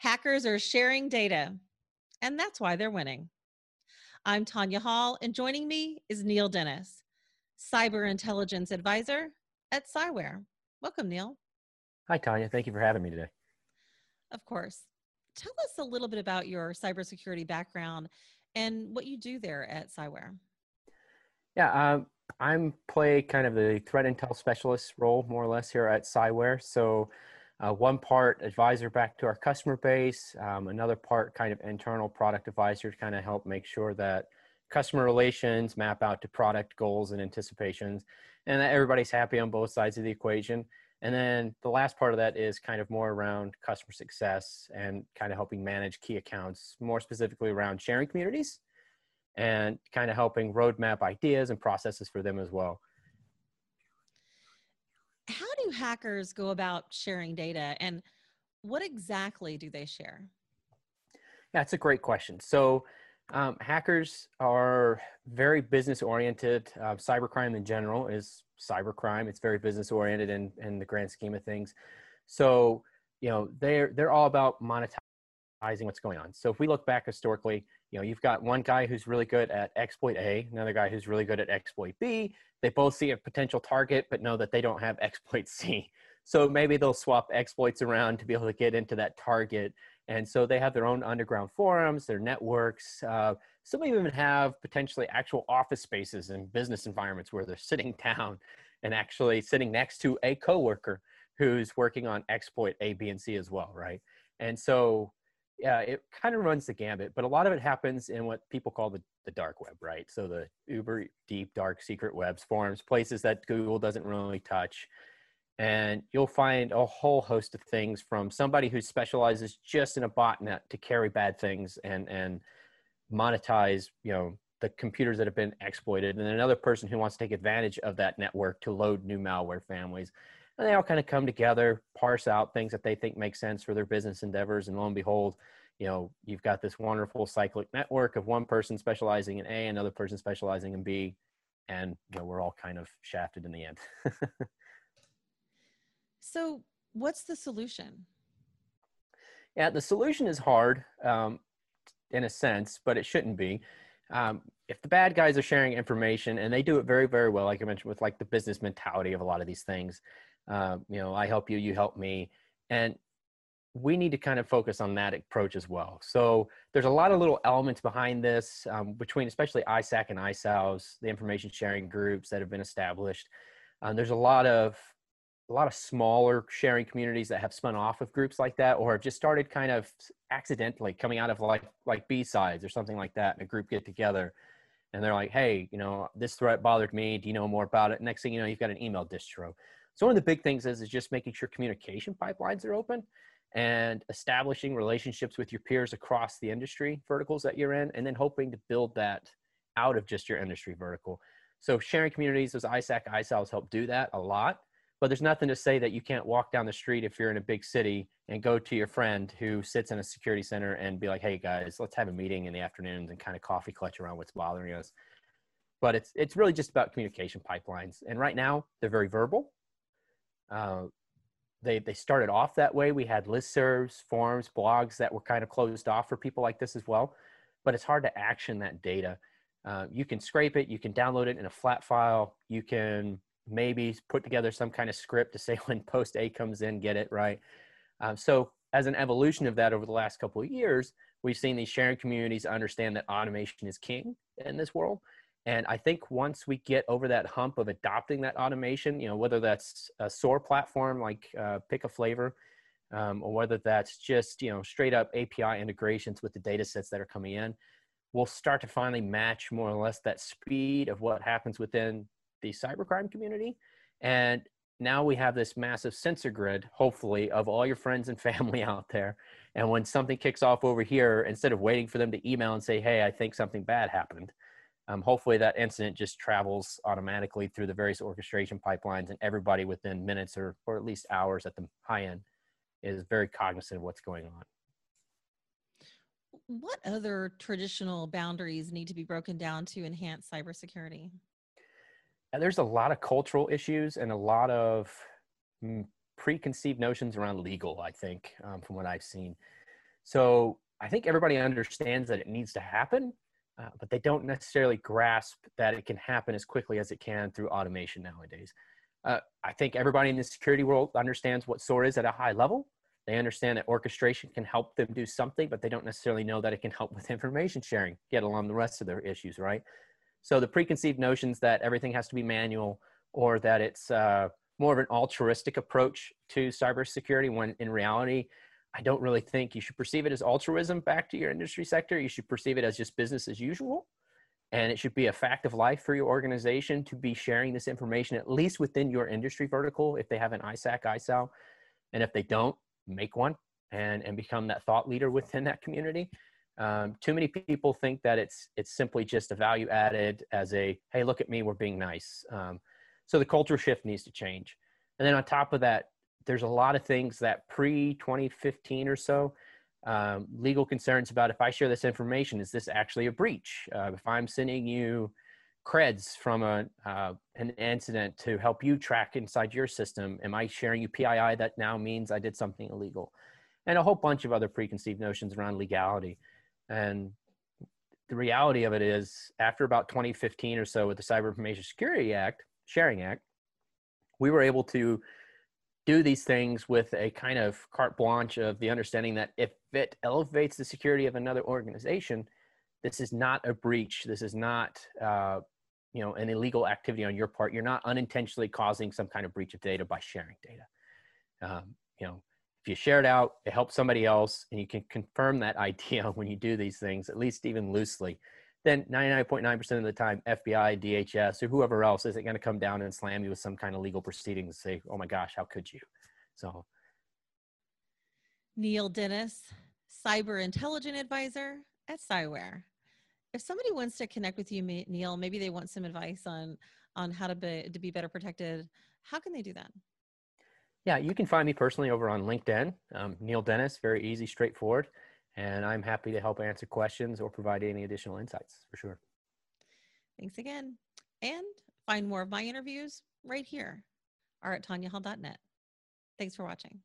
Hackers are sharing data, and that's why they're winning. I'm Tanya Hall, and joining me is Neil Dennis, Cyber Intelligence Advisor at Cyware. Welcome, Neil. Hi, Tanya. Thank you for having me today. Of course. Tell us a little bit about your cybersecurity background and what you do there at Cyware. Yeah, um, I'm play kind of the threat intel specialist role more or less here at Cyware. So uh, one part advisor back to our customer base, um, another part kind of internal product advisor to kind of help make sure that customer relations map out to product goals and anticipations and that everybody's happy on both sides of the equation. And then the last part of that is kind of more around customer success and kind of helping manage key accounts, more specifically around sharing communities and kind of helping roadmap ideas and processes for them as well. How do hackers go about sharing data and what exactly do they share? Yeah, it's a great question. So, um, hackers are very business oriented. Uh, cybercrime in general is cybercrime. It's very business oriented in, in the grand scheme of things. So, you know, they're they're all about monetizing what's going on. So if we look back historically, you know, you've got one guy who's really good at exploit A, another guy who's really good at exploit B. They both see a potential target, but know that they don't have exploit C. So maybe they'll swap exploits around to be able to get into that target. And so they have their own underground forums, their networks. Uh, some even have potentially actual office spaces and business environments where they're sitting down and actually sitting next to a coworker who's working on exploit A, B, and C as well, right? And so yeah, it kind of runs the gambit, but a lot of it happens in what people call the, the dark web, right? So the uber deep, dark, secret webs, forums, places that Google doesn't really touch. And you'll find a whole host of things from somebody who specializes just in a botnet to carry bad things and, and monetize, you know, the computers that have been exploited. And another person who wants to take advantage of that network to load new malware families and they all kind of come together, parse out things that they think make sense for their business endeavors, and lo and behold, you know, you've got this wonderful cyclic network of one person specializing in A, another person specializing in B, and you know, we're all kind of shafted in the end. so, what's the solution? Yeah, the solution is hard um, in a sense, but it shouldn't be. Um, if the bad guys are sharing information and they do it very, very well, like I mentioned, with like the business mentality of a lot of these things, uh, you know, I help you, you help me. And we need to kind of focus on that approach as well. So there's a lot of little elements behind this um, between especially ISAC and ISAOs, the information sharing groups that have been established. Um, there's a lot of a lot of smaller sharing communities that have spun off of groups like that or have just started kind of accidentally coming out of like like b-sides or something like that and a group get together and they're like hey you know this threat bothered me do you know more about it next thing you know you've got an email distro so one of the big things is, is just making sure communication pipelines are open and establishing relationships with your peers across the industry verticals that you're in, and then hoping to build that out of just your industry vertical. So sharing communities as ISAC, ISAOs help do that a lot. But there's nothing to say that you can't walk down the street if you're in a big city and go to your friend who sits in a security center and be like, "Hey guys, let's have a meeting in the afternoons and kind of coffee clutch around what's bothering us." But it's it's really just about communication pipelines. And right now they're very verbal. Uh, they, they started off that way. We had listservs, forums, blogs that were kind of closed off for people like this as well. But it's hard to action that data. Uh, you can scrape it, you can download it in a flat file, you can maybe put together some kind of script to say when post A comes in, get it right. Um, so, as an evolution of that over the last couple of years, we've seen these sharing communities understand that automation is king in this world and I think once we get over that hump of adopting that automation, you know, whether that's a SOAR platform like uh, Pick a Flavor, um, or whether that's just you know straight up API integrations with the data sets that are coming in, we'll start to finally match more or less that speed of what happens within the cybercrime community. And now we have this massive sensor grid, hopefully, of all your friends and family out there. And when something kicks off over here, instead of waiting for them to email and say, "Hey, I think something bad happened," um, hopefully that incident just travels automatically through the various orchestration pipelines and everybody within minutes or, or at least hours at the high end is very cognizant of what's going on. What other traditional boundaries need to be broken down to enhance cybersecurity? And there's a lot of cultural issues and a lot of preconceived notions around legal i think um, from what i've seen. So I think everybody understands that it needs to happen, uh, but they don't necessarily grasp that it can happen as quickly as it can through automation nowadays. Uh, I think everybody in the security world understands what SOAR is at a high level. They understand that orchestration can help them do something, but they don't necessarily know that it can help with information sharing, get along the rest of their issues, right? So the preconceived notions that everything has to be manual or that it's uh, more of an altruistic approach to cybersecurity when in reality, I don't really think you should perceive it as altruism back to your industry sector. You should perceive it as just business as usual. And it should be a fact of life for your organization to be sharing this information, at least within your industry vertical, if they have an ISAC, ISAO. And if they don't, make one and, and become that thought leader within that community. Um, too many people think that it's it's simply just a value added as a hey look at me we're being nice um, so the culture shift needs to change and then on top of that there's a lot of things that pre 2015 or so um, legal concerns about if I share this information, is this actually a breach? Uh, if I'm sending you creds from a, uh, an incident to help you track inside your system, am I sharing you PII that now means I did something illegal? And a whole bunch of other preconceived notions around legality. And the reality of it is, after about 2015 or so with the Cyber Information Security Act, Sharing Act, we were able to do these things with a kind of carte blanche of the understanding that if it elevates the security of another organization, this is not a breach. This is not, uh, you know, an illegal activity on your part. You're not unintentionally causing some kind of breach of data by sharing data. Um, you know, if you share it out, it helps somebody else, and you can confirm that idea when you do these things, at least even loosely. Then 99.9% of the time, FBI, DHS, or whoever else isn't going to come down and slam you with some kind of legal proceedings and say, "Oh my gosh, how could you?" So, Neil Dennis, cyber intelligent advisor at Cyware. If somebody wants to connect with you, Neil, maybe they want some advice on on how to be to be better protected. How can they do that? Yeah, you can find me personally over on LinkedIn. Um, Neil Dennis, very easy, straightforward. And I'm happy to help answer questions or provide any additional insights for sure. Thanks again. And find more of my interviews right here or at tanyahall.net. Thanks for watching.